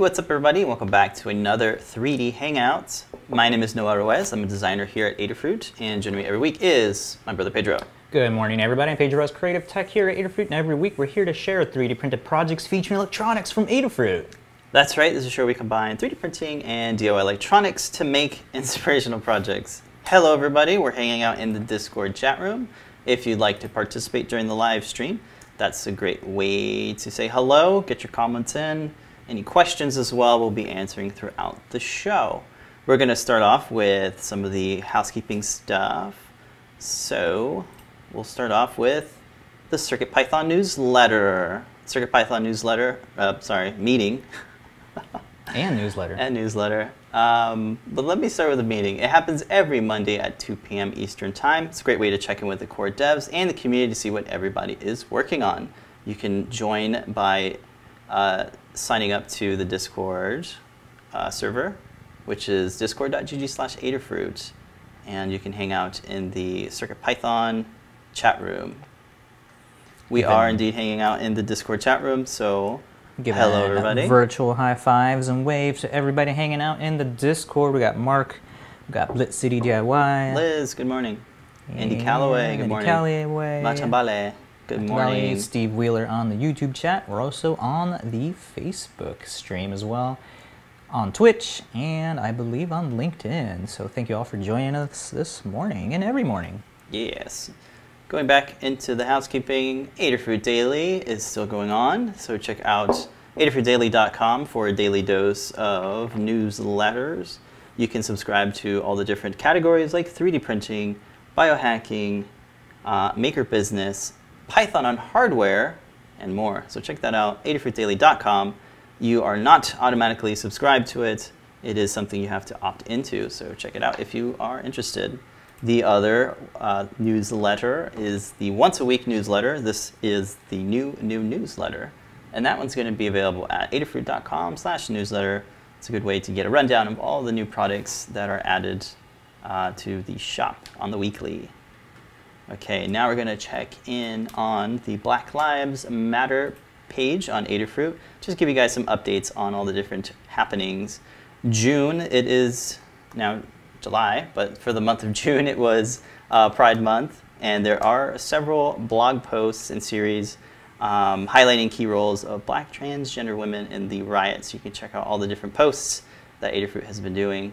what's up everybody? Welcome back to another 3D Hangout. My name is Noe Ruiz. I'm a designer here at Adafruit, and joining me every week is my brother Pedro. Good morning, everybody. I'm Pedro Ruiz, Creative Tech here at Adafruit, and every week we're here to share 3D printed projects featuring electronics from Adafruit. That's right, this is a show we combine 3D printing and DIY electronics to make inspirational projects. Hello everybody, we're hanging out in the Discord chat room. If you'd like to participate during the live stream, that's a great way to say hello, get your comments in. Any questions as well, we'll be answering throughout the show. We're going to start off with some of the housekeeping stuff. So we'll start off with the CircuitPython newsletter. CircuitPython newsletter, uh, sorry, meeting. and newsletter. and newsletter. Um, but let me start with the meeting. It happens every Monday at 2 p.m. Eastern Time. It's a great way to check in with the core devs and the community to see what everybody is working on. You can join by uh, signing up to the Discord uh, server, which is discord.gg slash Adafruit. And you can hang out in the CircuitPython chat room. We are indeed hanging out in the Discord chat room, so Give hello everybody. Virtual high fives and waves to everybody hanging out in the Discord. We got Mark, we got Blitz City DIY. Liz, good morning. Andy Calloway, good Andy morning. Calloway. Machambale, good morning. Steve Wheeler on the YouTube chat. We're also on the Facebook stream as well, on Twitch, and I believe on LinkedIn. So thank you all for joining us this morning and every morning. Yes. Going back into the housekeeping, Adafruit Daily is still going on, so check out adafruitdaily.com for a daily dose of newsletters. You can subscribe to all the different categories like 3D printing, biohacking, uh, maker business, Python on hardware, and more. So check that out, adafruitdaily.com. You are not automatically subscribed to it. It is something you have to opt into, so check it out if you are interested. The other uh, newsletter is the once a week newsletter. This is the new new newsletter, and that one's going to be available at adafruit.com/newsletter. It's a good way to get a rundown of all the new products that are added uh, to the shop on the weekly. Okay, now we're to check in on the Black Lives Matter page on Adafruit. Just give you guys some updates on all the different happenings. June, it is now July, but for the month of June, it was uh, Pride Month, and there are several blog posts and series um, highlighting key roles of black transgender women in the riots. You can check out all the different posts that Adafruit has been doing.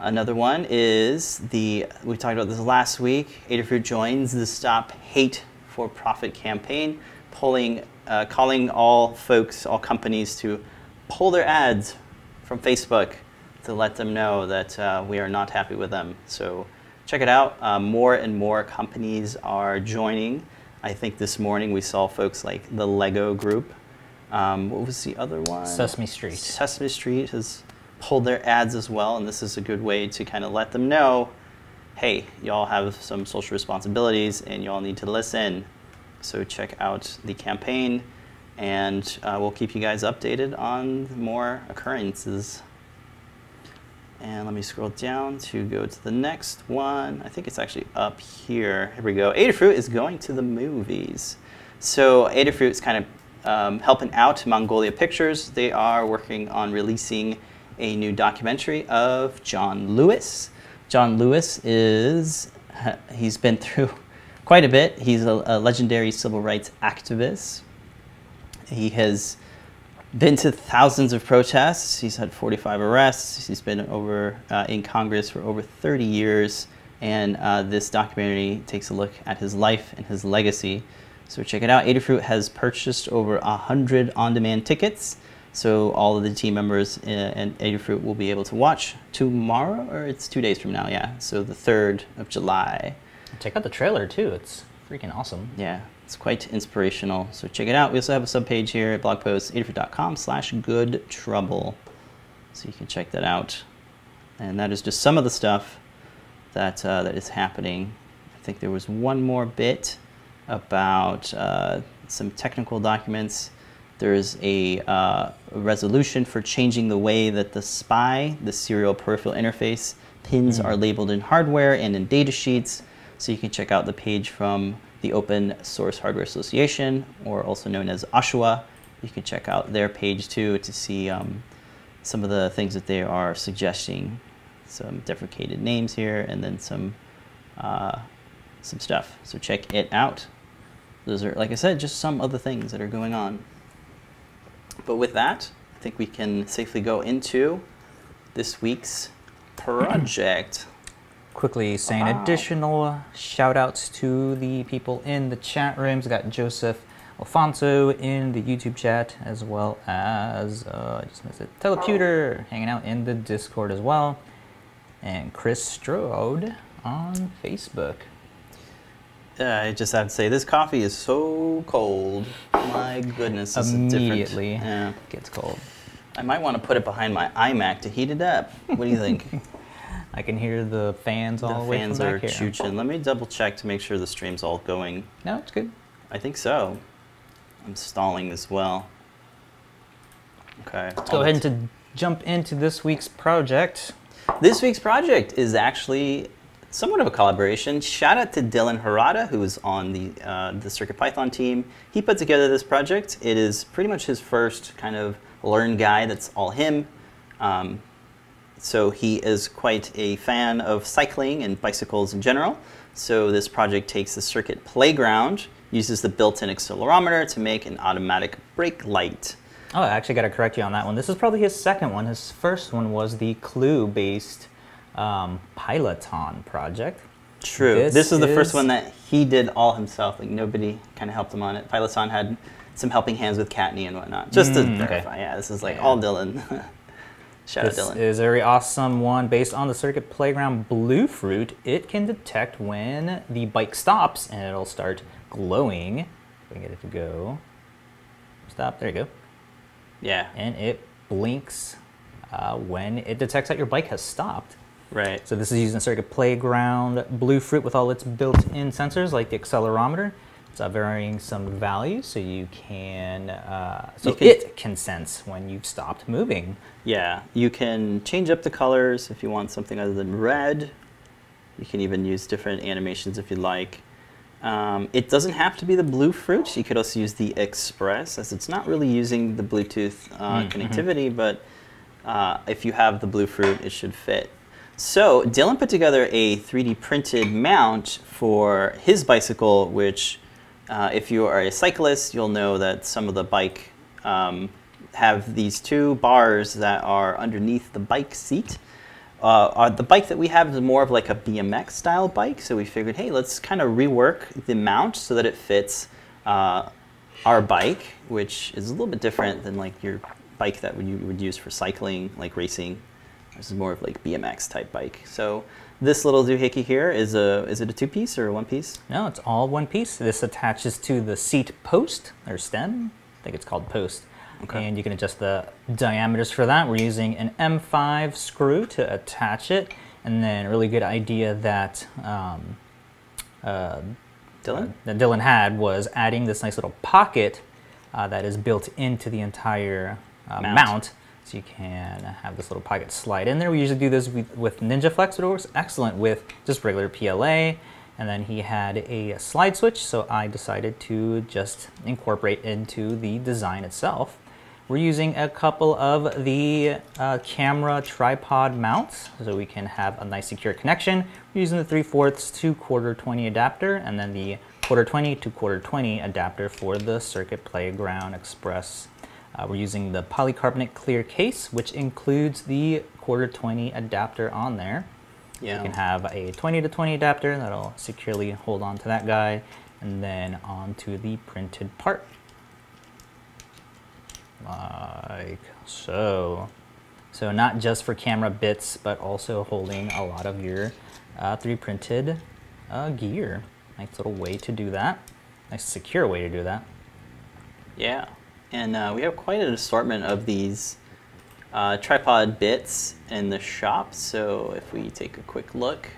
Another one is the, we talked about this last week, Adafruit joins the Stop Hate for Profit campaign, pulling, uh, calling all folks, all companies to pull their ads from Facebook to let them know that uh, we are not happy with them. So check it out. Uh, more and more companies are joining. I think this morning we saw folks like the Lego Group. Um, what was the other one? Sesame Street. Sesame Street has pulled their ads as well, and this is a good way to kind of let them know, hey, y'all have some social responsibilities and y'all need to listen. So check out the campaign, and uh, we'll keep you guys updated on more occurrences. And let me scroll down to go to the next one. I think it's actually up here. Here we go. Adafruit is going to the movies. So Adafruit is kind of um, helping out Magnolia Pictures. They are working on releasing a new documentary of John Lewis. John Lewis is, he's been through quite a bit. He's a, a legendary civil rights activist. He has been to thousands of protests. He's had 45 arrests. He's been over uh, in Congress for over 30 years. And uh, this documentary takes a look at his life and his legacy. So check it out. Adafruit has purchased over 100 on-demand tickets. So all of the team members and Adafruit will be able to watch tomorrow, or it's two days from now, yeah. So the 3rd of July. Check out the trailer too. It's freaking awesome. Yeah, it's quite inspirational. So check it out. We also have a subpage here at blog post, adafruit.com slash good trouble. So you can check that out. And that is just some of the stuff that, uh, that is happening. I think there was one more bit about uh, some technical documents. There is a, uh, resolution for changing the way that the SPI, the serial peripheral interface, pins mm. are labeled in hardware and in data sheets. So you can check out the page from the Open Source Hardware Association, or also known as OSHWA, you can check out their page too to see um, some of the things that they are suggesting. Some deprecated names here, and then some uh, some stuff. So check it out. Those are, like I said, just some of the things that are going on. But with that, I think we can safely go into this week's project. Quickly saying Wow. additional shout outs to the people in the chat rooms. Got Joseph Alfonso in the YouTube chat, as well as, uh, I just missed it, Teleputer hanging out in the Discord as well, and Chris Strode on Facebook. I just have to say, this coffee is so cold. My goodness, this is different. Immediately Yeah. gets cold. I might want to put it behind my iMac to heat it up. What do you think? I can hear the fans all the the way fans from are back here. chooching. Let me double check to make sure the stream's all going. No, it's good. I think so. I'm stalling as well. Okay. Let's go ahead and to jump into this week's project. This week's project is actually somewhat of a collaboration. Shout out to Dylan Herrada, who is on the uh, the Circuit Python team. He put together this project. It is pretty much his first kind of learn guide. That's all him. Um, so he is quite a fan of cycling and bicycles in general. So this project takes the circuit playground, uses the built-in accelerometer to make an automatic brake light. Oh, I actually got to correct you on that one. This is probably his second one. His first one was the Clue-based um, Pyloton project. True. This This, is the first one that he did all himself. Like nobody kind of helped him on it. Pyloton had some helping hands with Kattni and whatnot. Just Mm, to okay. verify. Yeah, this is like Yeah. all Dylan. Shout This out Dylan. is a very awesome one based on the Circuit Playground Bluefruit. It can detect when the bike stops and it'll start glowing. If we can get it to go. Stop. There you go. yeah. And it blinks uh, when it detects that your bike has stopped. Right. So this is using Circuit Playground Bluefruit with all its built-in sensors like the accelerometer. It's uh, varying some values so you can, uh, so You can- it can sense when you've stopped moving. Yeah. You can change up the colors if you want something other than red. You can even use different animations if you like. Um, it doesn't have to be the Bluefruit. You could also use the Express, as it's not really using the Bluetooth uh, Mm, mhm. connectivity, but uh, if you have the Bluefruit, it should fit. So Dylan put together a 3D printed mount for his bicycle, which, uh, if you are a cyclist, you'll know that some of the bike um, have these two bars that are underneath the bike seat. Uh, uh, the bike that we have is more of like a BMX style bike, so we figured, hey, let's kind of rework the mount so that it fits uh, our bike, which is a little bit different than like your bike that you would use for cycling, like racing. This is more of like BMX type bike. So this little doohickey here is a is it a two piece or a one piece? No, it's all one piece. This attaches to the seat post or stem. I think it's called post. Okay. And you can adjust the diameters for that. We're using an M5 screw to attach it. And then a really good idea that um, uh, Dylan? that Dylan had was adding this nice little pocket uh, that is built into the entire uh, Mount. mount. So you can have this little pocket slide in there. We usually do this with, with NinjaFlex, but it works excellent with just regular PLA. And then he had a slide switch, so I decided to just incorporate into the design itself. We're using a couple of the uh, camera tripod mounts so we can have a nice secure connection. We're using the 3 fourths to quarter 20 adapter and then the quarter 20 to quarter 20 adapter for the Circuit Playground Express. Uh, we're using the polycarbonate clear case, which includes the quarter 20 adapter on there. Yeah. You can have a 20 to 20 adapter that'll securely hold on to that guy and then onto the printed part. Like so. So not just for camera bits, but also holding a lot of your uh, 3D printed uh, gear. Nice little way to do that. Nice secure way to do that. Yeah, and uh, we have quite an assortment of these uh, tripod bits in the shop. So if we take a quick look,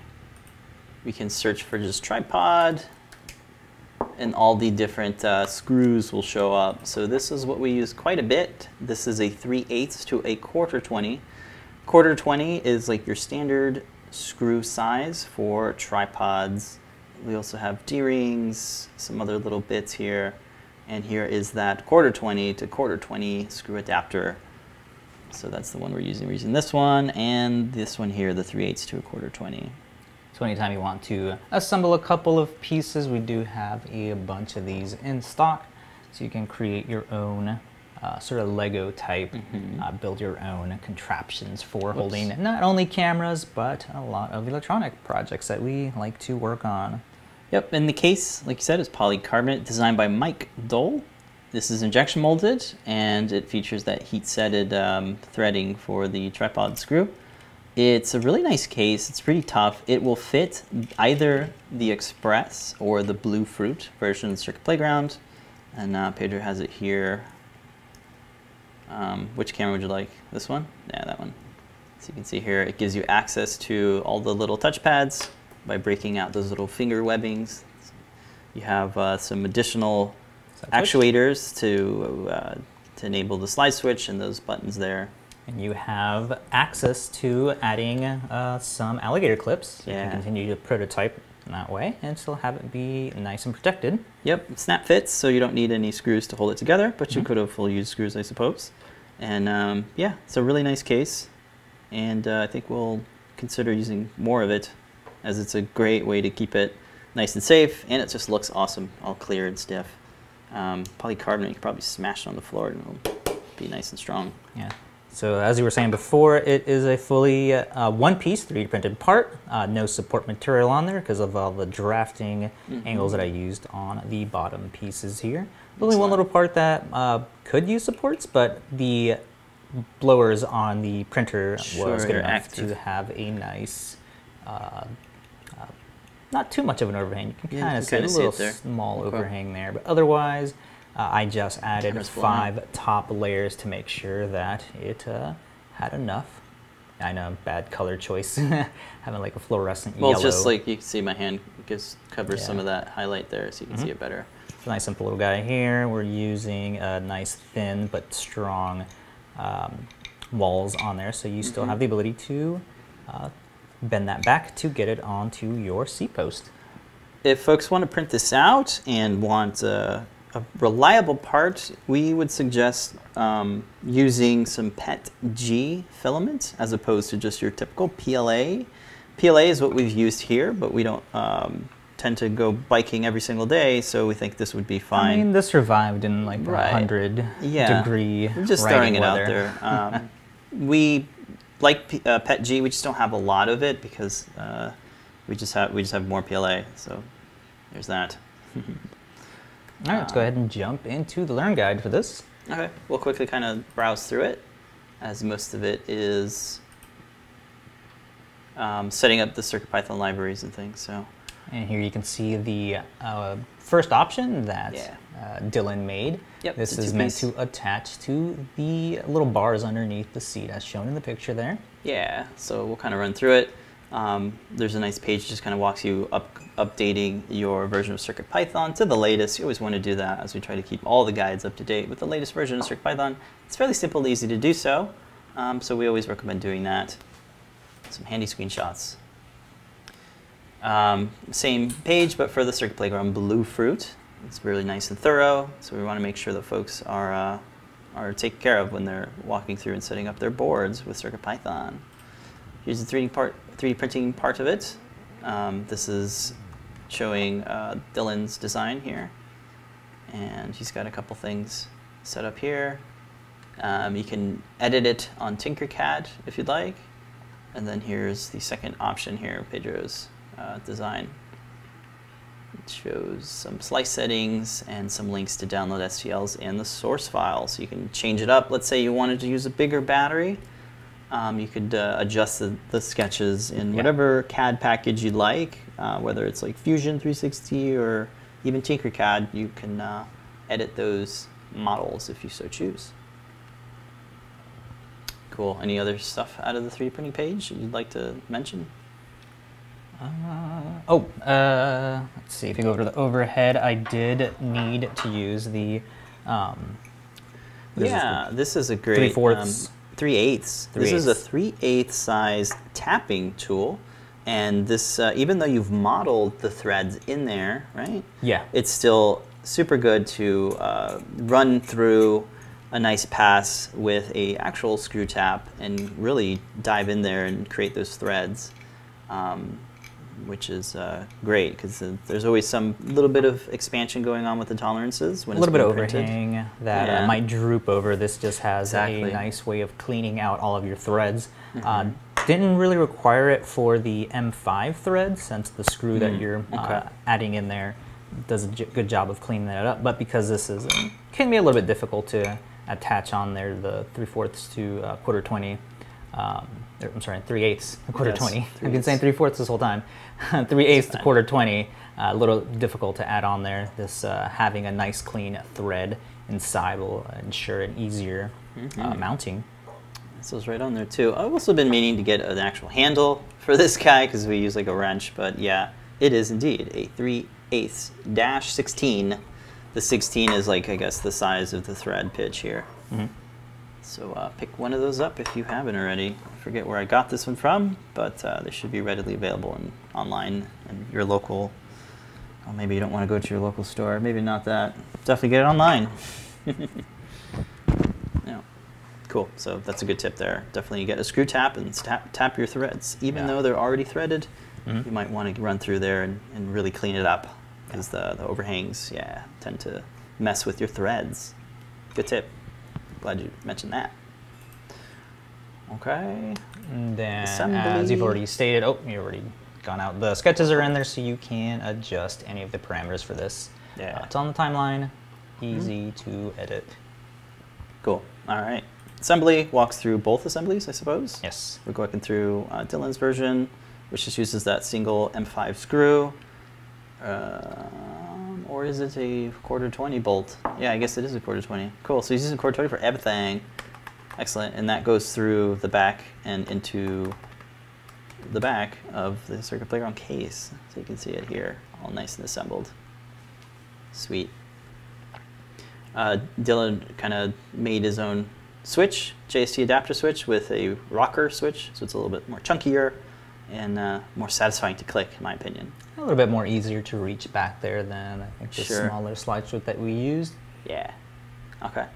we can search for just tripod, and all the different uh, screws will show up. So this is what we use quite a bit. This is a 3 eighths to a quarter 20. Quarter 20 is like your standard screw size for tripods. We also have D-rings, some other little bits here. And here is that quarter 20 to quarter 20 screw adapter. So that's the one we're using. We're using this one and this one here, the 3 eighths to a quarter 20. So anytime you want to assemble a couple of pieces, we do have a bunch of these in stock. So you can create your own uh, sort of Lego type, Mhm. uh, build your own contraptions for holding not only cameras, but a lot of electronic projects that we like to work on. Yep, and the case, like you said, is polycarbonate, designed by Mike Dole. This is injection molded, and it features that heat-setted um, threading for the tripod screw. It's a really nice case. It's pretty tough. It will fit either the Express or the Bluefruit version of Circuit Playground. And uh, Pedro has it here. Um, which camera would you like? This one? Yeah, that one. So you can see here, it gives you access to all the little touchpads by breaking out those little finger webbings. You have uh, some additional Is that touch? actuators to, uh, to enable the slide switch and those buttons there. And you have access to adding uh, some alligator clips. You Yeah. can continue to prototype that way and still have it be nice and protected. Yep, snap fits, so you don't need any screws to hold it together, but you Mhm. could have full used screws, I suppose. And um, yeah, it's a really nice case, and uh, I think we'll consider using more of it, as it's a great way to keep it nice and safe, and it just looks awesome, all clear and stiff. Um, polycarbonate, you could probably smash it on the floor, and it'll be nice and strong. Yeah. So as you were saying before, it is a fully uh, one-piece 3D printed part. Uh, no support material on there because of all the drafting Mhm. angles that I used on the bottom pieces here. Only one little part that uh, could use supports, but the blowers on the printer was good enough active. to have a nice, uh, not too much of an overhang. You can Yeah, kind of see a see little there. small Okay. overhang there, but otherwise, uh, I just added Camera's blowing up. five top layers to make sure that it uh, had enough. I know, bad color choice, having like a fluorescent Well, yellow. Well, just like you can see my hand gives, covers some of that highlight there, so you can see Mhm. it better. It's a nice simple little guy here. We're using a nice thin but strong um, walls on there, so you still Mhm. have the ability to uh, bend that back to get it onto your seat post. If folks want to print this out and want a, a reliable part, we would suggest um, using some PET G filament as opposed to just your typical PLA. PLA is what we've used here, but we don't um, tend to go biking every single day, so we think this would be fine. I mean, this survived in like Right. 100 Yeah. degree We're just throwing it weather. out there. Um, we like P- uh, PET G. We just don't have a lot of it because uh, we just have we just have more PLA. So there's that. All right, let's go ahead and jump into the Learn Guide for this. Okay, we'll quickly kind of browse through it, as most of it is um, setting up the CircuitPython libraries and things. So And here you can see the uh, first option that Yeah. uh, Dylan made. Yep, this is meant to attach to the little bars underneath the seat as shown in the picture there. yeah, so we'll kind of run through it. Um, there's a nice page that just kind of walks you up updating your version of CircuitPython to the latest. You always want to do that as we try to keep all the guides up to date with the latest version of CircuitPython. It's fairly simple and easy to do so, um, so we always recommend doing that. Some handy screenshots. Um, same page, but for the Circuit Playground Bluefruit. It's really nice and thorough, so we want to make sure that folks are, uh, are taken care of when they're walking through and setting up their boards with CircuitPython. Here's the 3D, part, 3D printing part of it. Um, this is showing uh, Dylan's design here. And he's got a couple things set up here. Um, you can edit it on Tinkercad if you'd like. And then here's the second option here, Pedro's uh, design. It shows some slice settings and some links to download STLs and the source file. So you can change it up. Let's say you wanted to use a bigger battery. Um, you could uh, adjust the, the sketches in Yeah. whatever CAD package you'd like, uh, whether it's like Fusion 360 or even Tinkercad. You can uh, edit those models if you so choose. Cool. Any other stuff out of the 3D printing page you'd like to mention? Uh, oh, uh, let's see. If you go over to the overhead, I did need to use the. Um, this, yeah, this is a great Three-fourths. um, three eighths. This is a three eighths size tapping tool, and this uh, even though you've modeled the threads in there, right? Yeah. It's still super good to uh, run through a nice pass with a actual screw tap and really dive in there and create those threads, um, which is uh, great because uh, there's always some little bit of expansion going on with the tolerances when a little bit of printed. overhang that Yeah. uh, might droop over. This just has Exactly. a nice way of cleaning out all of your threads. Uh, Mhm. didn't really require it for the M5 threads since the screw that Mm, you're uh, okay. adding in there does a j- good job of cleaning that up. But because this is can be a little bit difficult to attach on there, the three fourths to uh, quarter twenty. Um, I'm sorry, three eighths, a quarter Yes, twenty. I've been saying three fourths this whole time. three eighths to quarter twenty. uh, A little difficult to add on there. This uh, having a nice clean thread inside will ensure an easier uh, Mhm. mounting. This was right on there too. I've also been meaning to get an actual handle for this guy because we use like a wrench, but yeah, it is indeed a 3 eighths dash 16. The 16 is like, I guess, the size of the thread pitch here. Mhm. So uh, pick one of those up if you haven't already. I forget where I got this one from, but uh, they should be readily available in, online and your local. Well, maybe you don't want to go to your local store. Maybe not that. Definitely get it online. yeah. Cool. So that's a good tip there. Definitely get a screw tap and tap, tap your threads. Even Yeah. though they're already threaded, Mhm. you might want to run through there and, and really clean it up because the, the overhangs, yeah, tend to mess with your threads. Good tip. Glad you mentioned that. Okay. And then, as you've already stated, oh, you've already gone out. The sketches are in there, so you can adjust any of the parameters for this. Yeah. Mm-hmm. Uh, it's on the timeline. Easy to edit. Cool. All right. Assembly walks through both assemblies, I suppose. Yes. We're going through uh, Dylan's version, which just uses that single M5 screw. Um, or is it a quarter 20 bolt? Yeah, I guess it is a quarter 20. Cool. So he's using quarter 20 for everything. Excellent. And that goes through the back and into the back of the Circuit Playground case. So you can see it here, all nice and assembled. Sweet. Uh, Dylan kind of made his own switch, JST adapter switch with a rocker switch, so it's a little bit more chunkier and uh, more satisfying to click, in my opinion. A little bit more easier to reach back there than I think the Sure. smaller slide switch that we used. Yeah. Okay.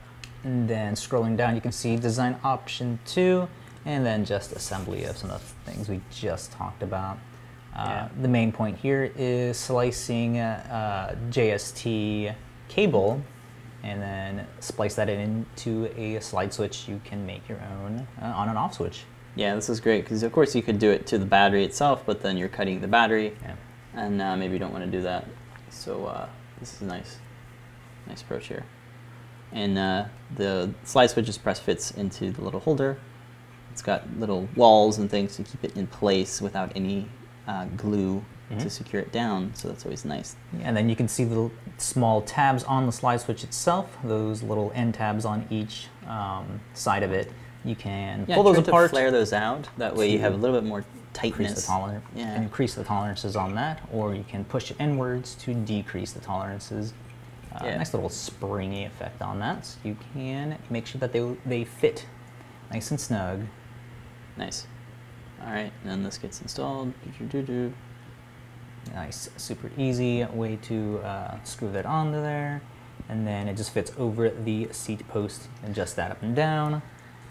And then scrolling down, you can see design option two, and then just assembly of some of the things we just talked about. Uh, Yeah. The main point here is slicing uh, uh, JST cable, and then splice that into a slide switch. You can make your own uh, on and off switch. Yeah, this is great because of course you could do it to the battery itself, but then you're cutting the battery, Yeah. and uh, maybe you don't want to do that. So uh, this is nice, nice approach here. And uh, the slide switch's press fits into the little holder. It's got little walls and things to keep it in place without any uh, glue to Mhm. secure it down. So that's always nice. Yeah, And then you can see the small tabs on the slide switch itself, those little end tabs on each um, side of it. You can Yeah, pull those apart, flare those out. That way you have a little bit more increase tightness. the tolerance, Yeah. increase the tolerances on that, or you can push it inwards to decrease the tolerances. Uh, Yeah. Nice little springy effect on that. So you can make sure that they, they fit nice and snug. Nice. All right, and then this gets installed. Do-do-do-do. Nice, super easy way to uh, screw that onto there. And then it just fits over the seat post. and Adjust that up and down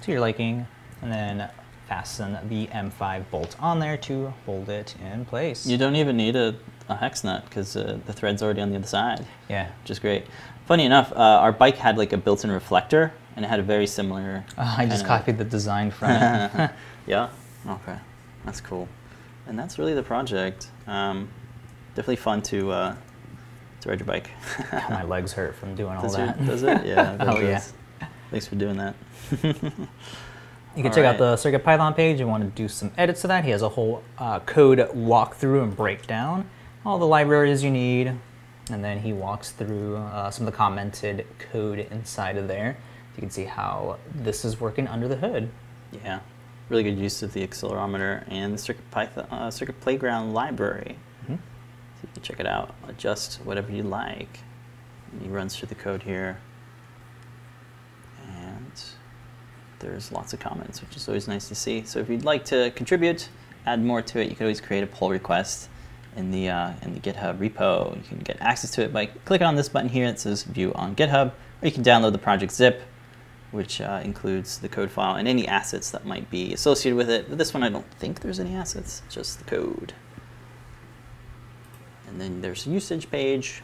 to your liking. And then fasten the M5 bolt on there to hold it in place. You don't even need a, a hex nut because uh, the thread's already on the other side, yeah. which is great. Funny enough, uh, our bike had like a built-in reflector, and it had a very similar. I just copied the design from it. yeah. Okay. That's cool. And that's really the project. Um, definitely fun to uh, to ride your bike. My legs hurt from doing all does, that. It, does it? Yeah. oh yeah. Thanks for doing that. You can All check out the Circuit Python page. You want to do some edits to that. He has a whole uh, code walkthrough and breakdown, all the libraries you need, and then he walks through uh, some of the commented code inside of there. You can see how this is working under the hood. Yeah, really good use of the accelerometer and the Circuit Python uh, Circuit Playground library. Mhm. So you can check it out. Adjust whatever you like. He runs through the code here, and there's lots of comments, which is always nice to see. So if you'd like to contribute, add more to it, you can always create a pull request in the uh, in the GitHub repo. You can get access to it by clicking on this button here. that says View on GitHub, or you can download the project zip, which uh, includes the code file and any assets that might be associated with it. But this one, I don't think there's any assets, just the code. And then there's a usage page.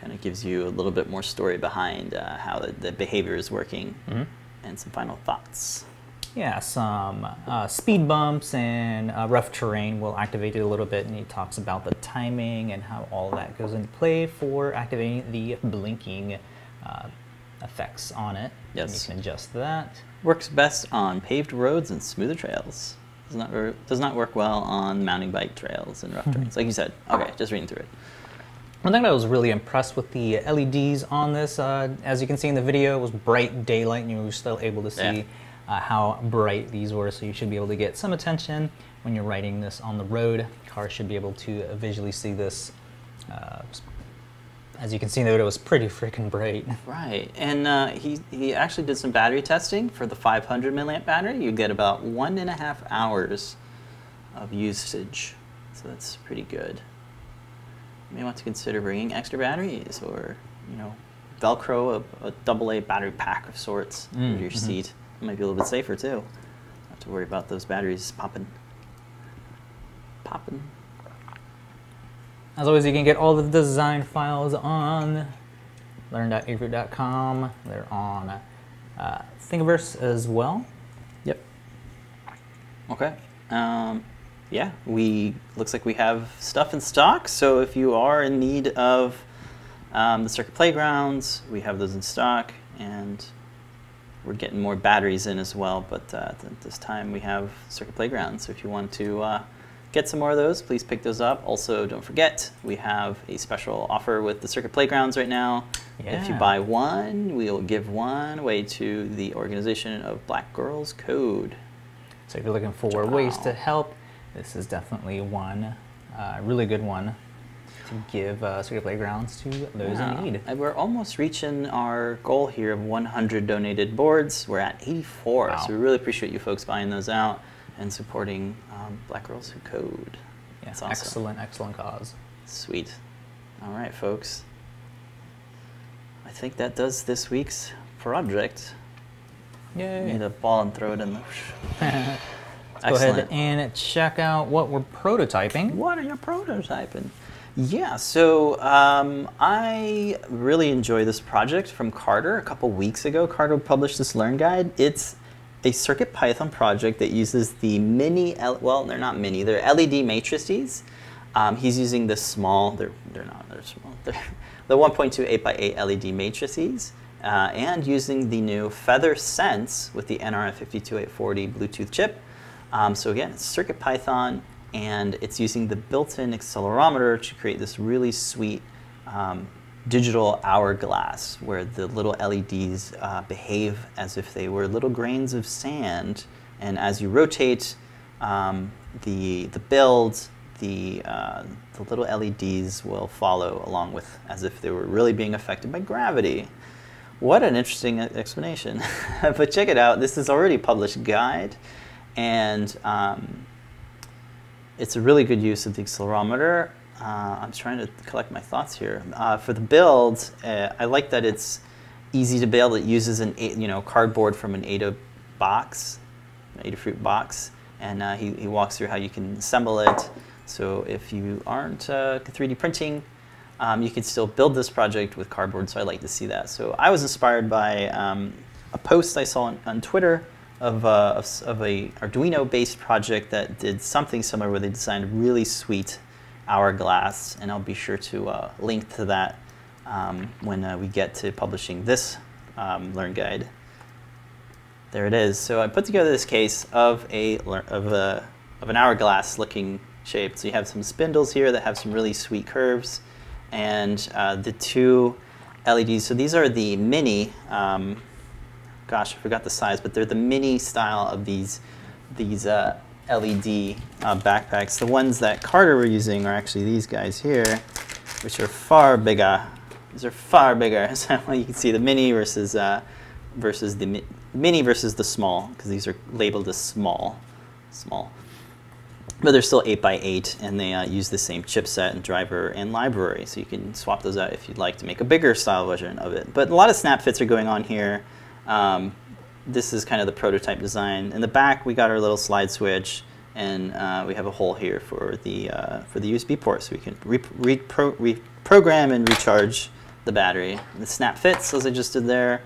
Kind of gives you a little bit more story behind uh, how the, the behavior is working, Mhm. And some final thoughts. Yeah, some uh, speed bumps and uh, rough terrain will activate it a little bit, and he talks about the timing and how all that goes into play for activating the blinking uh, effects on it. And Yes. you can adjust that. Works best on paved roads and smoother trails. Does not, does not work well on mountain bike trails and rough terrains. Like you said. Okay, just reading through it. One thing I was really impressed with the LEDs on this, uh, as you can see in the video, it was bright daylight, and you were still able to see Yeah. uh, how bright these were. So you should be able to get some attention when you're riding this on the road. Cars should be able to visually see this. Uh, as you can see in the video, it was pretty freaking bright. Right, and uh, he, he actually did some battery testing for the 500 milliamp battery. You get about one and a half hours of usage, so that's pretty good. You may want to consider bringing extra batteries, or you know, Velcro a, a double A battery pack of sorts Mm, under your mhm. seat. It might be a little bit safer too. Not to worry about those batteries popping. Popping. As always, you can get all the design files on learn.adafruit.com. They're on uh, Thingiverse as well. Yep. Okay. Um, yeah, we looks like we have stuff in stock. So if you are in need of um, the circuit playgrounds, we have those in stock, and we're getting more batteries in as well. But uh, th- this time we have circuit playgrounds. So if you want to uh, get some more of those, please pick those up. Also, don't forget we have a special offer with the circuit playgrounds right now. If you buy one, we'll give one away to the organization of Black Girls Code. So if you're looking for ways to help, this is definitely one, uh, really good one to give uh, Circuit Playgrounds to those Yeah. in need. And we're almost reaching our goal here of 100 donated boards. We're at 84, Wow. so we really appreciate you folks buying those out and supporting um, Black Girls Who Code. Yeah, awesome. excellent, excellent cause. Sweet. All right, folks. I think that does this week's project. Yay! Need a ball and throw it in the. Let's go ahead and check out what we're prototyping. What are you prototyping? Yeah, so um, I really enjoy this project from Carter. A couple weeks ago, Carter published this Learn Guide. It's a Circuit Python project that uses the mini, L- well, they're not mini, they're LED matrices. Um, he's using the small, they're, they're not, they're small, they're the 1.2 8 by 8 LED matrices. Uh, and using the new Feather Sense with the NRF52840 Bluetooth chip. Um, so again, it's Circuit Python, and it's using the built-in accelerometer to create this really sweet um, digital hourglass where the little LEDs uh, behave as if they were little grains of sand. And as you rotate um, the, the build, the, uh, the little LEDs will follow along with as if they were really being affected by gravity. What an interesting explanation. but check it out. This is already published guide, and um, it's a really good use of the accelerometer. Uh, I'm trying to collect my thoughts here. Uh, for the build, uh, I like that it's easy to build. It uses an you know cardboard from an Ada box, an Adafruit box, and uh, he, he walks through how you can assemble it. So if you aren't uh, 3D printing, um, you can still build this project with cardboard. So I like to see that. So I was inspired by um, a post I saw on, on Twitter of, uh, of, of a Arduino-based project that did something similar where they designed really sweet hourglass, and I'll be sure to uh, link to that um, when uh, we get to publishing this um, Learn Guide. There it is. So I put together this case of a of a of an hourglass looking shape. So you have some spindles here that have some really sweet curves, and uh, the two LEDs. So these are the mini. Um, gosh, I forgot the size, but they're the mini style of these these uh, LED uh, backpacks. The ones that Carter were using are actually these guys here, which are far bigger. These are far bigger. So you can see the mini versus uh, versus the mi- mini versus the small because these are labeled as small, small. but they're still 8x8 and they uh, use the same chipset and driver and library so you can swap those out if you'd like to make a bigger style version of it but a lot of snap fits are going on here um, this is kind of the prototype design in the back we got our little slide switch and uh, we have a hole here for the uh, for the USB port so we can repro reprogram and recharge the battery the snap fits as I just did there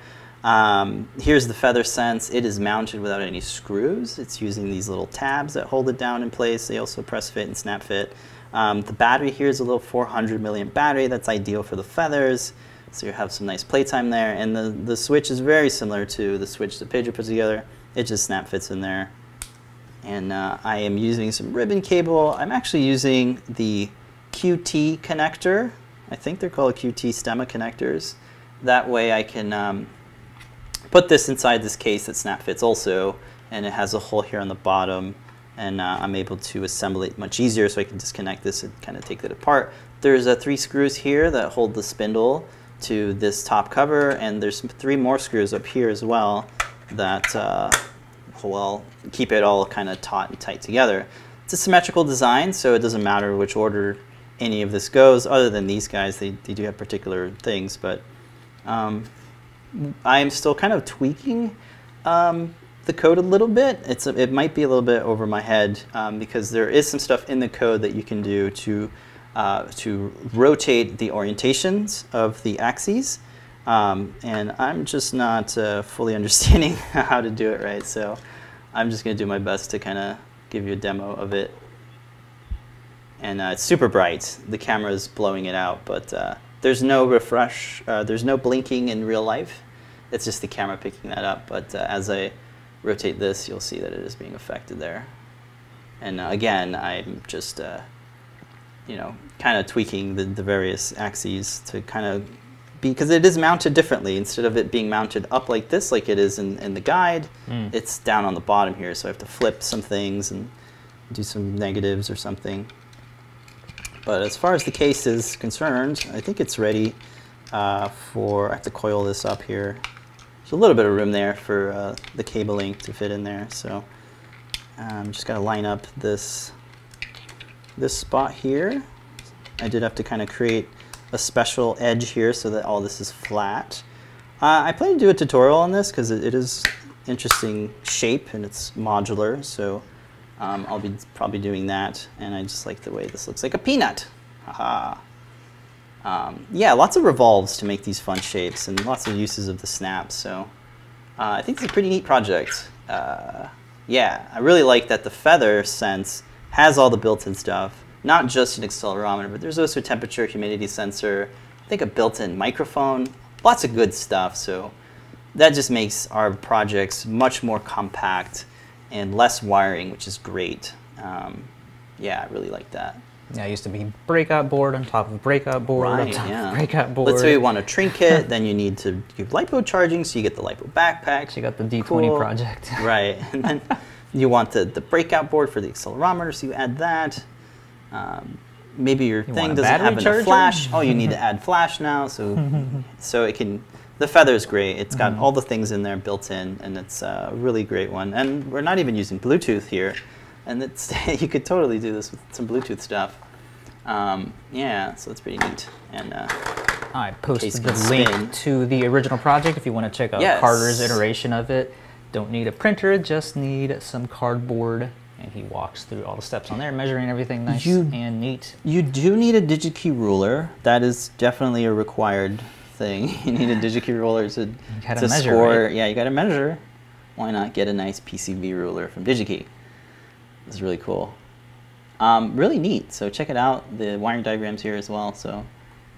um, here's the feather sense. It is mounted without any screws. It's using these little tabs that hold it down in place. They also press fit and snap fit. Um, the battery here is a little 400 milliamp battery. That's ideal for the feathers. So you have some nice playtime there. And the, the switch is very similar to the switch that Pedro put together. It just snap fits in there. And uh, I am using some ribbon cable. I'm actually using the QT connector. I think they're called QT stemma connectors. That way I can um, put this inside this case that snap fits also, and it has a hole here on the bottom, and uh, I'm able to assemble it much easier so I can disconnect this and kind of take it apart. There's uh, three screws here that hold the spindle to this top cover, and there's three more screws up here as well that uh, will keep it all kind of taut and tight together. It's a symmetrical design, so it doesn't matter which order any of this goes, other than these guys, they, they do have particular things, but um, I'm still kind of tweaking um, the code a little bit. It's a, it might be a little bit over my head um, because there is some stuff in the code that you can do to uh, to rotate the orientations of the axes. Um, and I'm just not uh, fully understanding how to do it right. So I'm just going to do my best to kind of give you a demo of it. And uh, it's super bright. The camera is blowing it out, but uh, there's no refresh, uh, there's no blinking in real life. It's just the camera picking that up. But as I rotate this, you'll see that it is being affected there. And again, I'm just, uh, you know, kind of tweaking the, the various axes to kind of be, because it is mounted differently. Instead of it being mounted up like this, like it is in, in the guide, mm. it's down on the bottom here. So I have to flip some things and do some negatives or something. But as far as the case is concerned, I think it's ready uh, for, I have to coil this up here. There's a little bit of room there for uh, the cabling to fit in there. So I'm um, just gonna line up this, this spot here. I did have to kind of create a special edge here so that all this is flat. Uh, I plan to do a tutorial on this because it, it is interesting shape and it's modular. So um, I'll be probably doing that. And I just like the way this looks like a peanut. Haha. Um, yeah, lots of revolves to make these fun shapes and lots of uses of the snaps. So uh, I think it's a pretty neat project. Uh, yeah, I really like that the feather sense has all the built-in stuff, not just an accelerometer, but there's also a temperature, humidity sensor, I think a built-in microphone, lots of good stuff. So that just makes our projects much more compact and less wiring, which is great. Um, yeah, I really like that. Yeah, it used to be breakout board on top of breakout board right, on top yeah. of breakout board. Let's say you want a trinket, then you need to do LiPo charging, so you get the LiPo backpack. So you got the D20 cool. project. right, and then you want the, the breakout board for the accelerometer, so you add that. Um, maybe your you thing doesn't have enough flash. oh, you need to add flash now, so so it can. The feather is great. It's got mm -hmm. all the things in there built in, and it's a really great one. And we're not even using Bluetooth here and it's you could totally do this with some Bluetooth stuff. Um, yeah, so it's pretty neat. And uh, I posted the link spin. to the original project if you want to check out yes. Carter's iteration of it. Don't need a printer, just need some cardboard. And he walks through all the steps on there, measuring everything nice you, and neat. You do need a DigiKey ruler. That is definitely a required thing. You need a DigiKey ruler to, to measure, score. Right? Yeah, you got to measure. Why not get a nice PCB ruler from DigiKey? This is really cool. Um, really neat. So check it out. The wiring diagrams here as well. So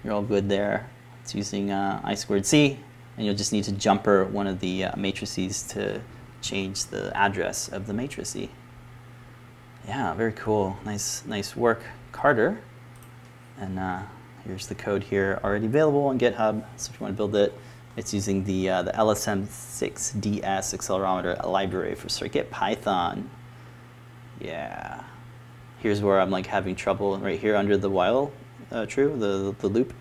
you're all good there. It's using uh, I squared C, and you'll just need to jumper one of the uh, matrices to change the address of the matrix. Yeah, very cool. Nice, nice work, Carter. And uh, here's the code here already available on GitHub. So if you want to build it, it's using the uh, the LSM6DS accelerometer library for Circuit Python. Yeah. Here's where I'm like having trouble right here under the while uh, true, the, the loop.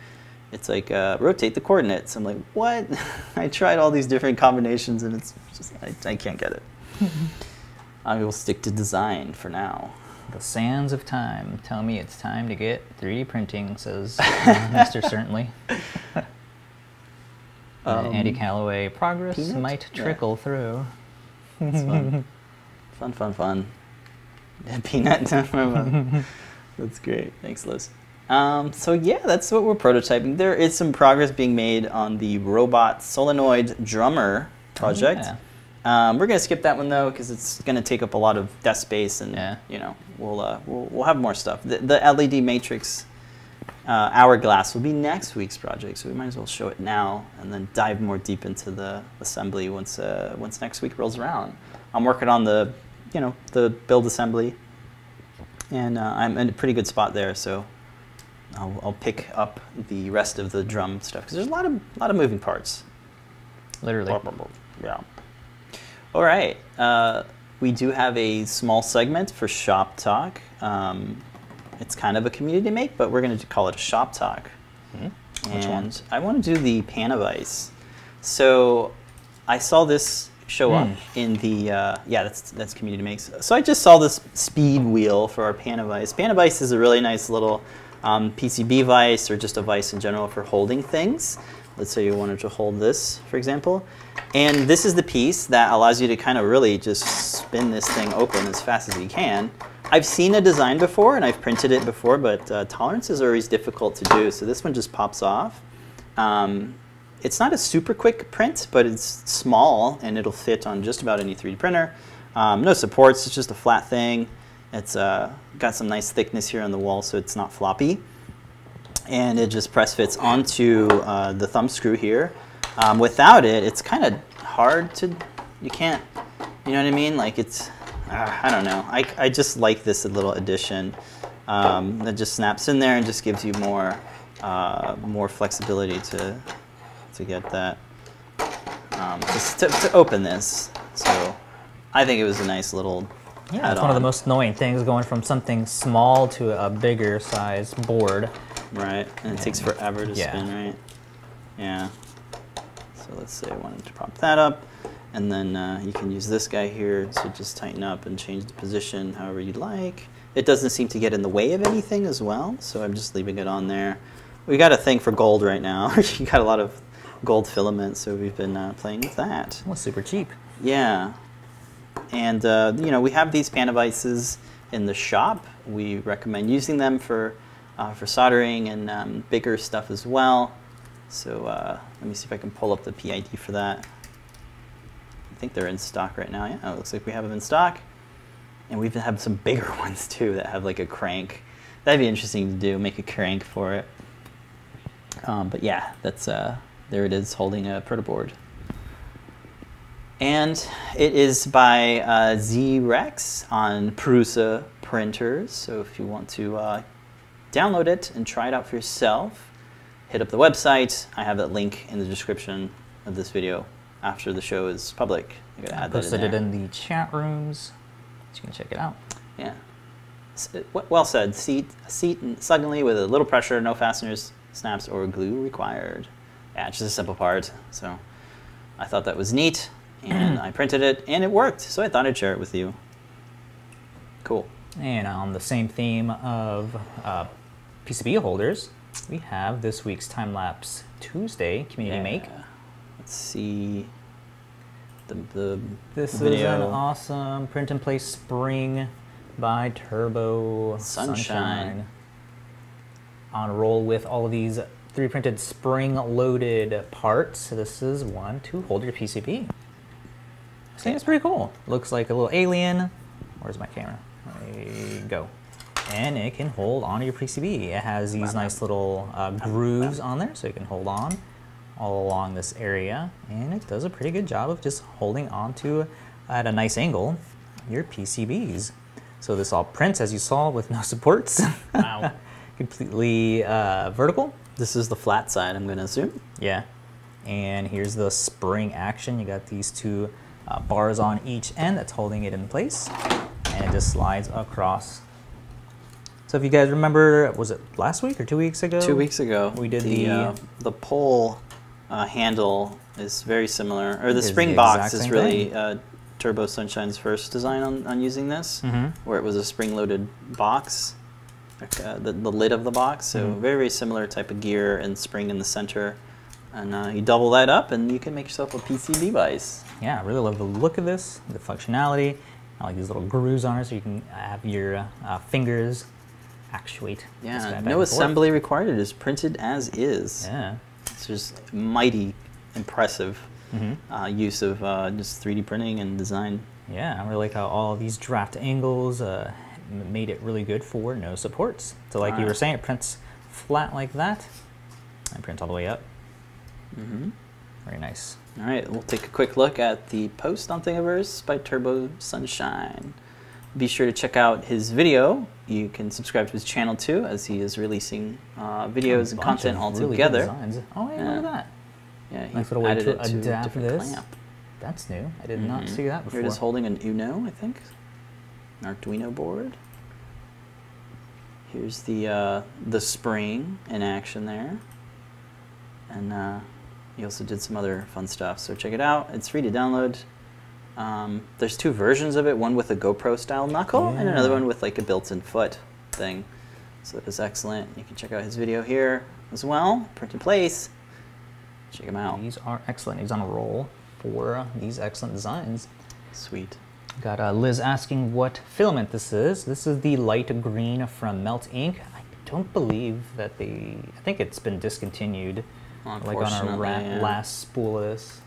It's like uh, rotate the coordinates. I'm like, what? I tried all these different combinations and it's just, I, I can't get it. I will stick to design for now. The sands of time tell me it's time to get 3D printing, says uh, Mr. Certainly. Uh, Andy Um, Calloway, progress Peanut? might Yeah. trickle through. It's fun. fun, fun, fun. Yeah, Peanut. that's great. Thanks, Liz. Um, so yeah, that's what we're prototyping. There is some progress being made on the robot solenoid drummer project. yeah. Um, we're gonna skip that one though because it's gonna take up a lot of desk space, and Yeah. you know we'll, uh, we'll we'll have more stuff. The, the LED matrix uh, hourglass will be next week's project, so we might as well show it now and then dive more deep into the assembly once uh, once next week rolls around. I'm working on the you know the build assembly, and uh, I'm in a pretty good spot there, so I'll, I'll pick up the rest of the drum stuff because there's a lot of lot of moving parts. Literally. Yeah. All right. Uh, we do have a small segment for shop talk. Um, it's kind of a community make, but we're going to call it a shop talk. Hmm? And Which one? I want to do the PanaVise. So I saw this show up Hmm. in the uh, yeah that's that's community makes. So I just saw this speed wheel for our PanaVise. Pan of ice is a really nice little um, PCB vise or just a vise in general for holding things. Let's say you wanted to hold this, for example. And this is the piece that allows you to kind of really just spin this thing open as fast as you can. I've seen a design before and I've printed it before, but uh, tolerances are always difficult to do. So this one just pops off. Um, it's not a super quick print, but it's small and it'll fit on just about any 3D printer. Um, no supports, it's just a flat thing. It's uh, got some nice thickness here on the wall so it's not floppy. And it just press fits onto uh, the thumb screw here. Um, without it, it's kind of hard to, you can't, you know what I mean? Like it's, uh, I don't know. I, I just like this little addition um, that just snaps in there and just gives you more, uh, more flexibility to, to get that, um, just to, to open this. So I think it was a nice little Yeah, it's one of the most annoying things going from something small to a bigger size board. Right, and it takes forever to Yeah. spin, right? Yeah. So let's say I wanted to prop that up, and then uh, you can use this guy here to just tighten up and change the position however you'd like. It doesn't seem to get in the way of anything as well, so I'm just leaving it on there. We got a thing for gold right now. you got a lot of gold filament, so we've been uh, playing with that. Well, super cheap. Yeah. And, uh, you know, we have these PanaVises in the shop. We recommend using them for, uh, for soldering and um, bigger stuff as well. So uh, let me see if I can pull up the PID for that. I think they're in stock right now. Yeah, it looks like we have them in stock. And we've had some bigger ones too that have like a crank. That'd be interesting to do, make a crank for it. Um, but yeah, that's uh, there it is holding a protoboard. And it is by uh, Z-Rex on Prusa printers. So if you want to uh, download it and try it out for yourself, hit up the website. I have that link in the description of this video after the show is public. I'm gonna I add that in posted there. it in the chat rooms. So you can check it out. Yeah. Uh, Well said. Seat, seat and suddenly with a little pressure, no fasteners, snaps, or glue required. Yeah, it's just a simple part. So I thought that was neat, and I printed it, and it worked. So I thought I'd share it with you. Cool. And on the same theme of uh, PCB holders, we have this week's time lapse Tuesday community make. Let's see the, the This is an awesome print and place spring by Turbo Sunshine. On roll with all of these 3D printed spring loaded parts. So This is one to hold your PCB. I think it's pretty cool. Looks like a little alien. Where's my camera? There you go. And it can hold onto your PCB. It has these nice little uh, grooves on there, so you can hold on all along this area. And it does a pretty good job of just holding onto, at a nice angle, your PCBs. So this all prints, as you saw, with no supports. Wow. Completely uh, vertical. This is the flat side, I'm going to assume. Yeah. And here's the spring action. You got these two uh, bars on each end that's holding it in place. And it just slides across. So if you guys remember, was it last week or two weeks ago? Two weeks ago, We did the the- uh, the pole uh, handle is very similar, or the spring the box is really uh, Turbo Sunshine's first design on, on using this, Mhm. where it was a spring-loaded box, like, uh, the, the lid of the box. So Mhm. very, very similar type of gear and spring in the center. And uh, you double that up, and you can make yourself a PCB vise. Yeah, I really love the look of this, the functionality. I like these little grooves on it so you can have your uh, uh, fingers actuate. Yeah, no forth. assembly required. It is printed as is. Yeah. It's just mighty impressive hmm uh, use of uh, just 3D printing and design. Yeah, I really like how all these draft angles uh, made it really good for no supports. So like you were saying, it prints flat like that and prints all the way up. hmm Very nice. All right, we'll take a quick look at the post on Thingiverse by Turbo Sunshine. Be sure to check out his video. You can subscribe to his channel too, as he is releasing uh, videos and content all really together. designs. Oh, yeah, look at that. Yeah, he Nice little way to it to a different this. clamp. That's new. I did not Mhm. see that before. Here it is holding an Uno, I think, an Arduino board. Here's the uh, the spring in action there, and uh, he also did some other fun stuff. So check it out. It's free to download. Um, there's two versions of it: one with a GoPro style knuckle, and another one with like a built-in foot thing. So it is excellent. You can check out his video here as well. Print in place. Check him out. These are excellent. He's on a roll for these excellent designs. Sweet. Got uh, Liz asking what filament this is. This is the light green from Melt Ink. I don't believe that they. I think it's been discontinued. Like on our yeah. last spool of this.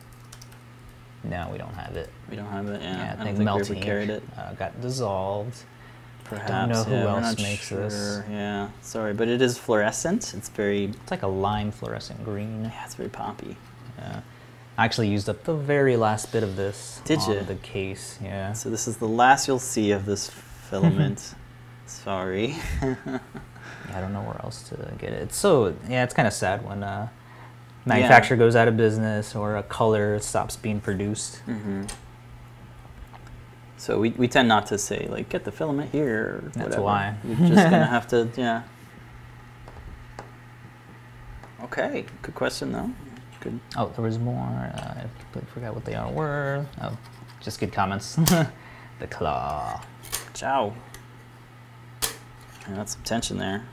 No, we don't have it. We don't have it. Yeah, Yeah, I, I, think think we carried it. Uh, got dissolved. Perhaps. Don't know who yeah, else makes this. Yeah, sorry, but it is fluorescent. It's very, It's like a lime fluorescent green. yeah, it's very poppy. Yeah. I actually used up the very last bit of this Did ya? the case. Yeah. So this is the last you'll see of this filament. sorry. I don't know where else to get it. It's so yeah, it's kind of sad when uh, manufacturer goes out of business or a color stops being produced. hmm So we, we tend not to say like get the filament here. Or That's whatever. why. You're just gonna have to yeah. Okay, good question though. Good. Oh, there was more. Uh, I completely forgot what they all were. Oh, just good comments. the claw. Ciao. Yeah, that's some tension there.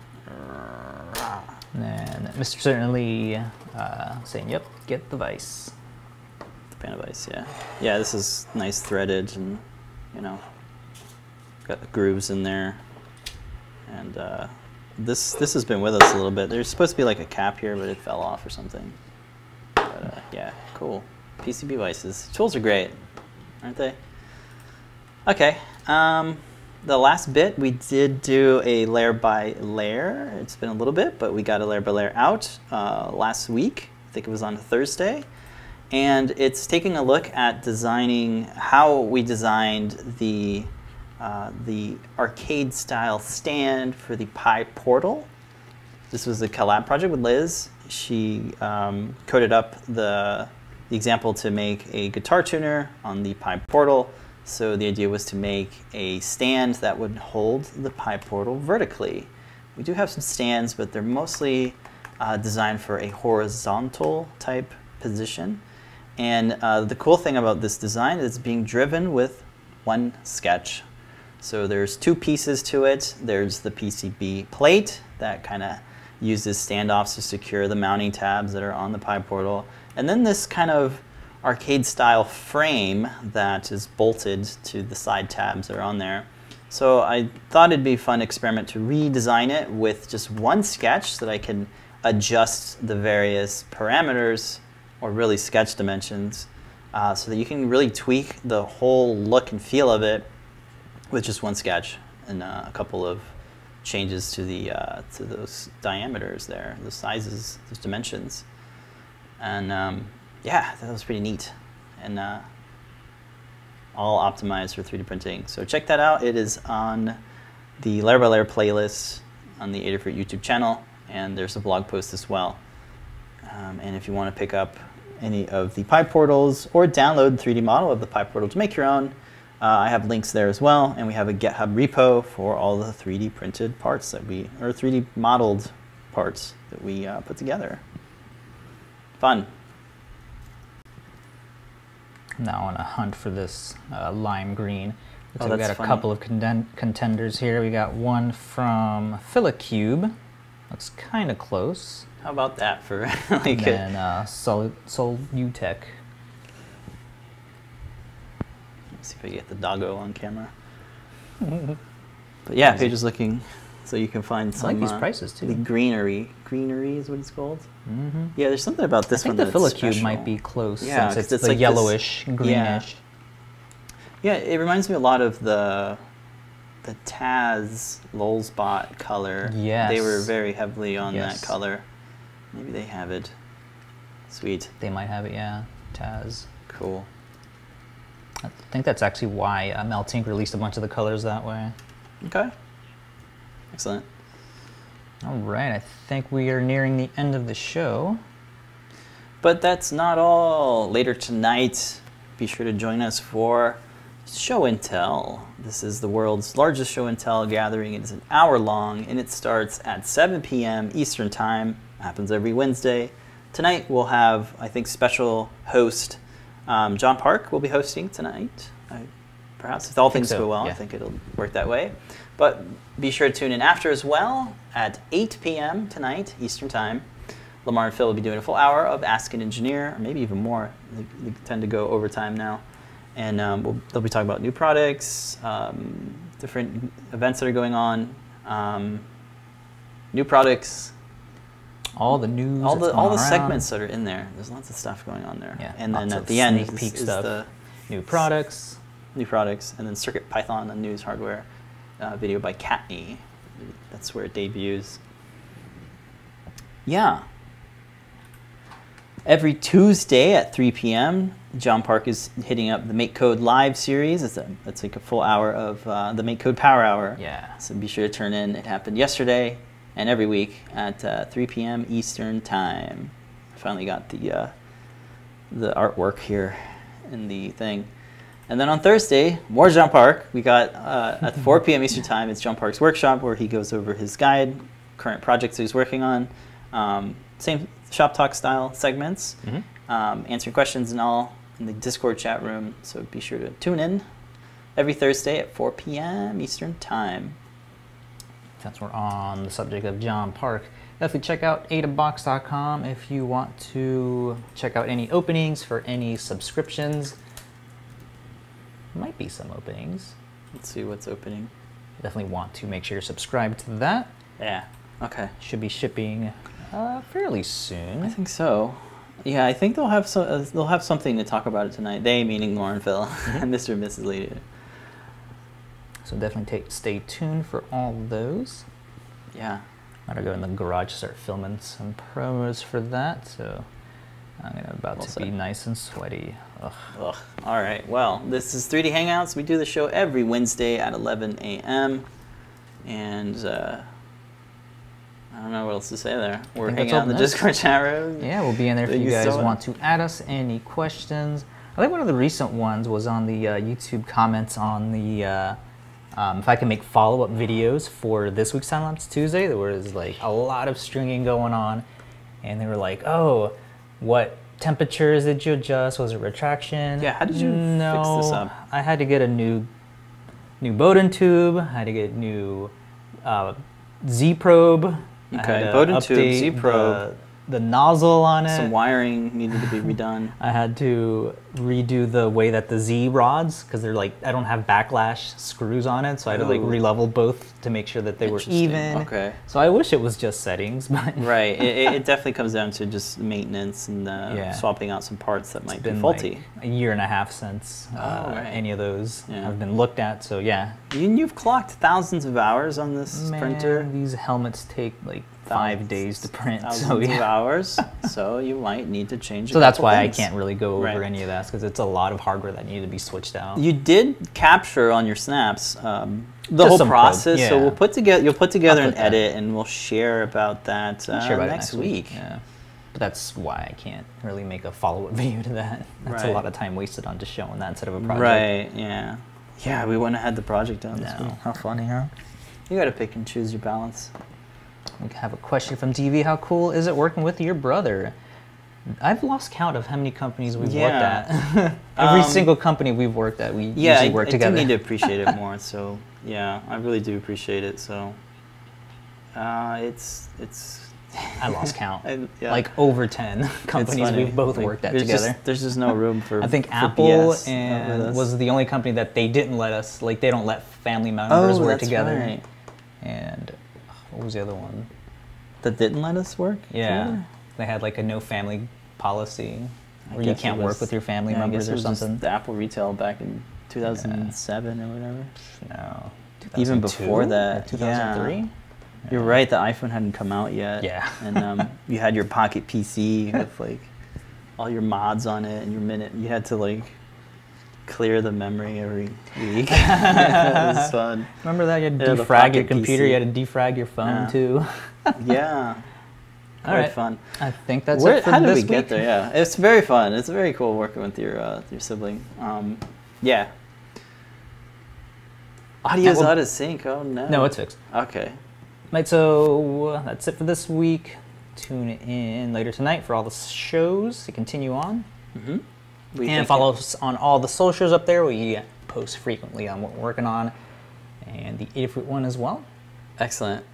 And Mr. Certainly uh, saying, "Yep, get the vice." The PanaVise, yeah. Yeah, this is nice threaded and, you know, got the grooves in there. And uh, this this has been with us a little bit. There's supposed to be like a cap here, but it fell off or something. But uh, yeah, cool. PCB vices. Tools are great, aren't they? Okay. Um, the last bit, we did do a layer by layer. It's been a little bit, but we got a layer by layer out uh, last week. I think it was on Thursday. And it's taking a look at designing how we designed the, uh, the arcade style stand for the PyPortal. This was a collab project with Liz. She um, coded up the, the example to make a guitar tuner on the PyPortal. So the idea was to make a stand that would hold the PyPortal vertically. We do have some stands, but they're mostly uh, designed for a horizontal type position. And uh, the cool thing about this design is it's being driven with one sketch. So there's two pieces to it. There's the PCB plate that kind of uses standoffs to secure the mounting tabs that are on the PyPortal. And then this kind of arcade style frame that is bolted to the side tabs that are on there. So I thought it'd be a fun experiment to redesign it with just one sketch so that I can adjust the various parameters or really sketch dimensions uh, so that you can really tweak the whole look and feel of it with just one sketch and uh, a couple of changes to the uh, to those diameters there, the sizes, those dimensions, and um, yeah, that was pretty neat, and uh, all optimized for 3D printing. So check that out. It is on the layer by layer playlist on the Adafruit YouTube channel, and there's a blog post as well. Um, and if you want to pick up any of the PyPortals or download 3D model of the PyPortal to make your own, uh, I have links there as well, and we have a GitHub repo for all the 3D printed parts that we, or 3D modeled parts that we uh, put together. Fun. Now on a hunt for this uh, lime green. Looks Oh, like we got a funny. couple of contenders here. We got one from Philocube. Looks kind of close. How about that for And like? a- then uh, Sol Sol Utech. Let's see if I get the doggo on camera. But yeah, Easy. page is looking, so you can find I some. like these uh, prices The too. greenery, greenery is what it's called. Mm-hmm. Yeah, there's something about this I think one the that's Philocube might be close Yeah, since it's, it's like yellowish, yeah. greenish. Yeah, it reminds me a lot of the the Taz LulzBot color. Yeah, They were very heavily on Yes. that color. Maybe they have it. Sweet. They might have it, yeah. Taz. Cool. I think that's actually why uh, Meltink released a bunch of the colors that way. Okay. Excellent. All right, I think we are nearing the end of the show. But that's not all. Later tonight, be sure to join us for Show and Tell. This is the world's largest show and tell gathering. It is an hour long and it starts at 7 p.m. Eastern Time. happens every Wednesday. Tonight we'll have, I think, special host um, John Park will be hosting tonight. I, perhaps if all things so, go well, I think it'll work that way. But be sure to tune in after as well at 8 p.m. tonight Eastern Time. Limor and Phil will be doing a full hour of Ask an Engineer, or maybe even more. They, they tend to go overtime now. And um, we'll, they'll be talking about new products, um, different events that are going on, um, new products, All the news. all the all the around, segments that are in there. There's lots of stuff going on there. Yeah, and then at the end is, peek is the new products. new products, and then Circuit Python and news hardware uh, video by Kattni. That's where it debuts. Yeah. Every Tuesday at 3 p.m., John Park is hitting up the Make Code Live series. It's, a, it's like a full hour of uh, the Make Code Power Hour. Yeah. So be sure to turn in. It happened yesterday and every week at uh, 3 p.m. Eastern Time. I finally got the uh, the artwork here in the thing. And then on Thursday, more John Park. We got uh, at 4 p.m. Eastern Time. It's John Park's workshop where he goes over his guide, current projects that he's working on. Um, same shop talk style segments, Mhm. um, answering questions and all in the Discord chat room. So be sure to tune in every Thursday at 4 p.m. Eastern Time. Since we're on the subject of John Park, definitely check out adabox.com if you want to check out any openings for any subscriptions. Might be some openings. Let's see what's opening. Definitely want to make sure you're subscribed to that. Yeah. Okay. Should be shipping uh, fairly soon. I think so. Yeah, I think they'll have so, uh, they'll have something to talk about it tonight. They meaning Lauren Phil and Mr. and Mrs. Lady. So definitely take, stay tuned for all those. Yeah. I'm gonna go in the garage start filming some promos for that. So I'm gonna about Well to said. be nice and sweaty. Ugh. Ugh. All right. Well, this is 3D Hangouts. We do the show every Wednesday at 11 a.m. And uh, I don't know what else to say there. We're hanging out in the. Discord chat room. Yeah, we'll be in there if Thank you guys so want to add us any questions. I think one of the recent ones was on the uh, YouTube comments on the uh, um, if I can make follow-up videos for this week's Time Lapse Tuesday. There was like a lot of stringing going on, and they were like, "Oh, what temperatures did you adjust? Was it retraction?" Yeah, how did you fix this up? I had to get a new new Bowden tube. I had to get new uh, Z probe. Okay, Bowden tube, Z probe. The, nozzle on it. Some wiring needed to be redone. I had to redo the way that the Z rods, because they're like, I don't have backlash screws on it, so I had to like Ooh. re-level both to make sure that they were even. Okay. So I wish it was just settings, but Right. It, it- it definitely comes down to just maintenance and uh, Yeah. swapping out some parts that might it's be faulty. like a year and a half since uh, Oh, right. any of those Yeah. have been looked at. So yeah, You, you've clocked thousands of hours on this Man, printer. these helmets take like five days to print. So yeah. hours. so you might need to change. So that's why I can't really go over Right. any of that because it's a lot of hardware that needed to be switched out. You did capture on your snaps um, the Just whole process. So we'll put together. You'll put together I'll an that. edit, and we'll share about that uh, share about it next, week. Yeah. But that's why I can't really make a follow-up video to that. That's Right. a lot of time wasted on just showing that instead of a project. Right. Yeah. Yeah. We wouldn't have had the project done. No. week. How funny, huh? You got to pick and choose your balance. We have a question from TV. How cool is it working with your brother? I've lost count of how many companies we've Yeah. worked at. Every Um, single company we've worked at, we Yeah, usually I, work I together. do need to appreciate it more. So yeah, I really do appreciate it. So uh, it's it's. I lost count. I- yeah. Like over ten companies we've both Like, worked at there's together. Just, there's just no room for. I think for Apple BS and was the only company that they didn't let us like they don't let family members oh, work that's together. right. And what was the other one? That didn't let us work. Yeah, together? they had like a no family policy I where you can't work with your family yeah, members or was something. The Apple retail back in 2007 or whatever. No, Even before that, 2003. You're right. The iPhone hadn't come out yet. Yeah. and um, you had your Pocket PC with like all your mods on it, and your minute. You had to like clear the memory every week. it was fun. Remember that you had to Yeah, defrag your computer, PC. you had to defrag your phone Yeah. too. Yeah. All Quite right. fun. I think that's Where, it for how did this we get there? Yeah, it's very fun. It's very cool working with your uh, your sibling. Um, yeah. Audio's well- out of sync. Oh no. No, it's fixed. okay. Right, so uh, that's it for this week. Tune in later tonight for all the shows to continue on. Mm-hmm. We and follow us on all the socials up there. We post frequently on what we're working on. And the Adafruit one as well. Excellent.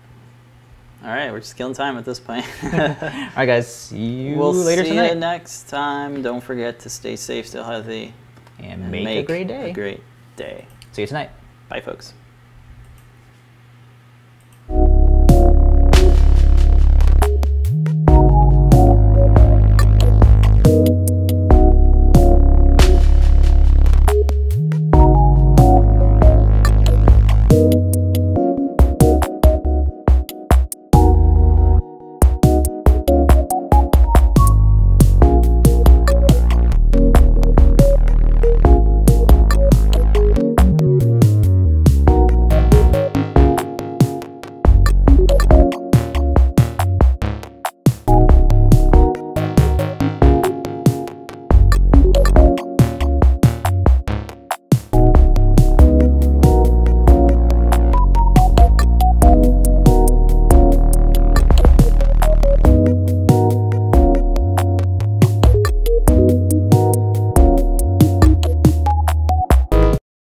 All right, we're just killing time at this point. All right, guys. See you we'll later see tonight. you next time. Don't forget to stay safe, stay healthy, and and make, a great day. A great day. See you tonight. Bye, folks.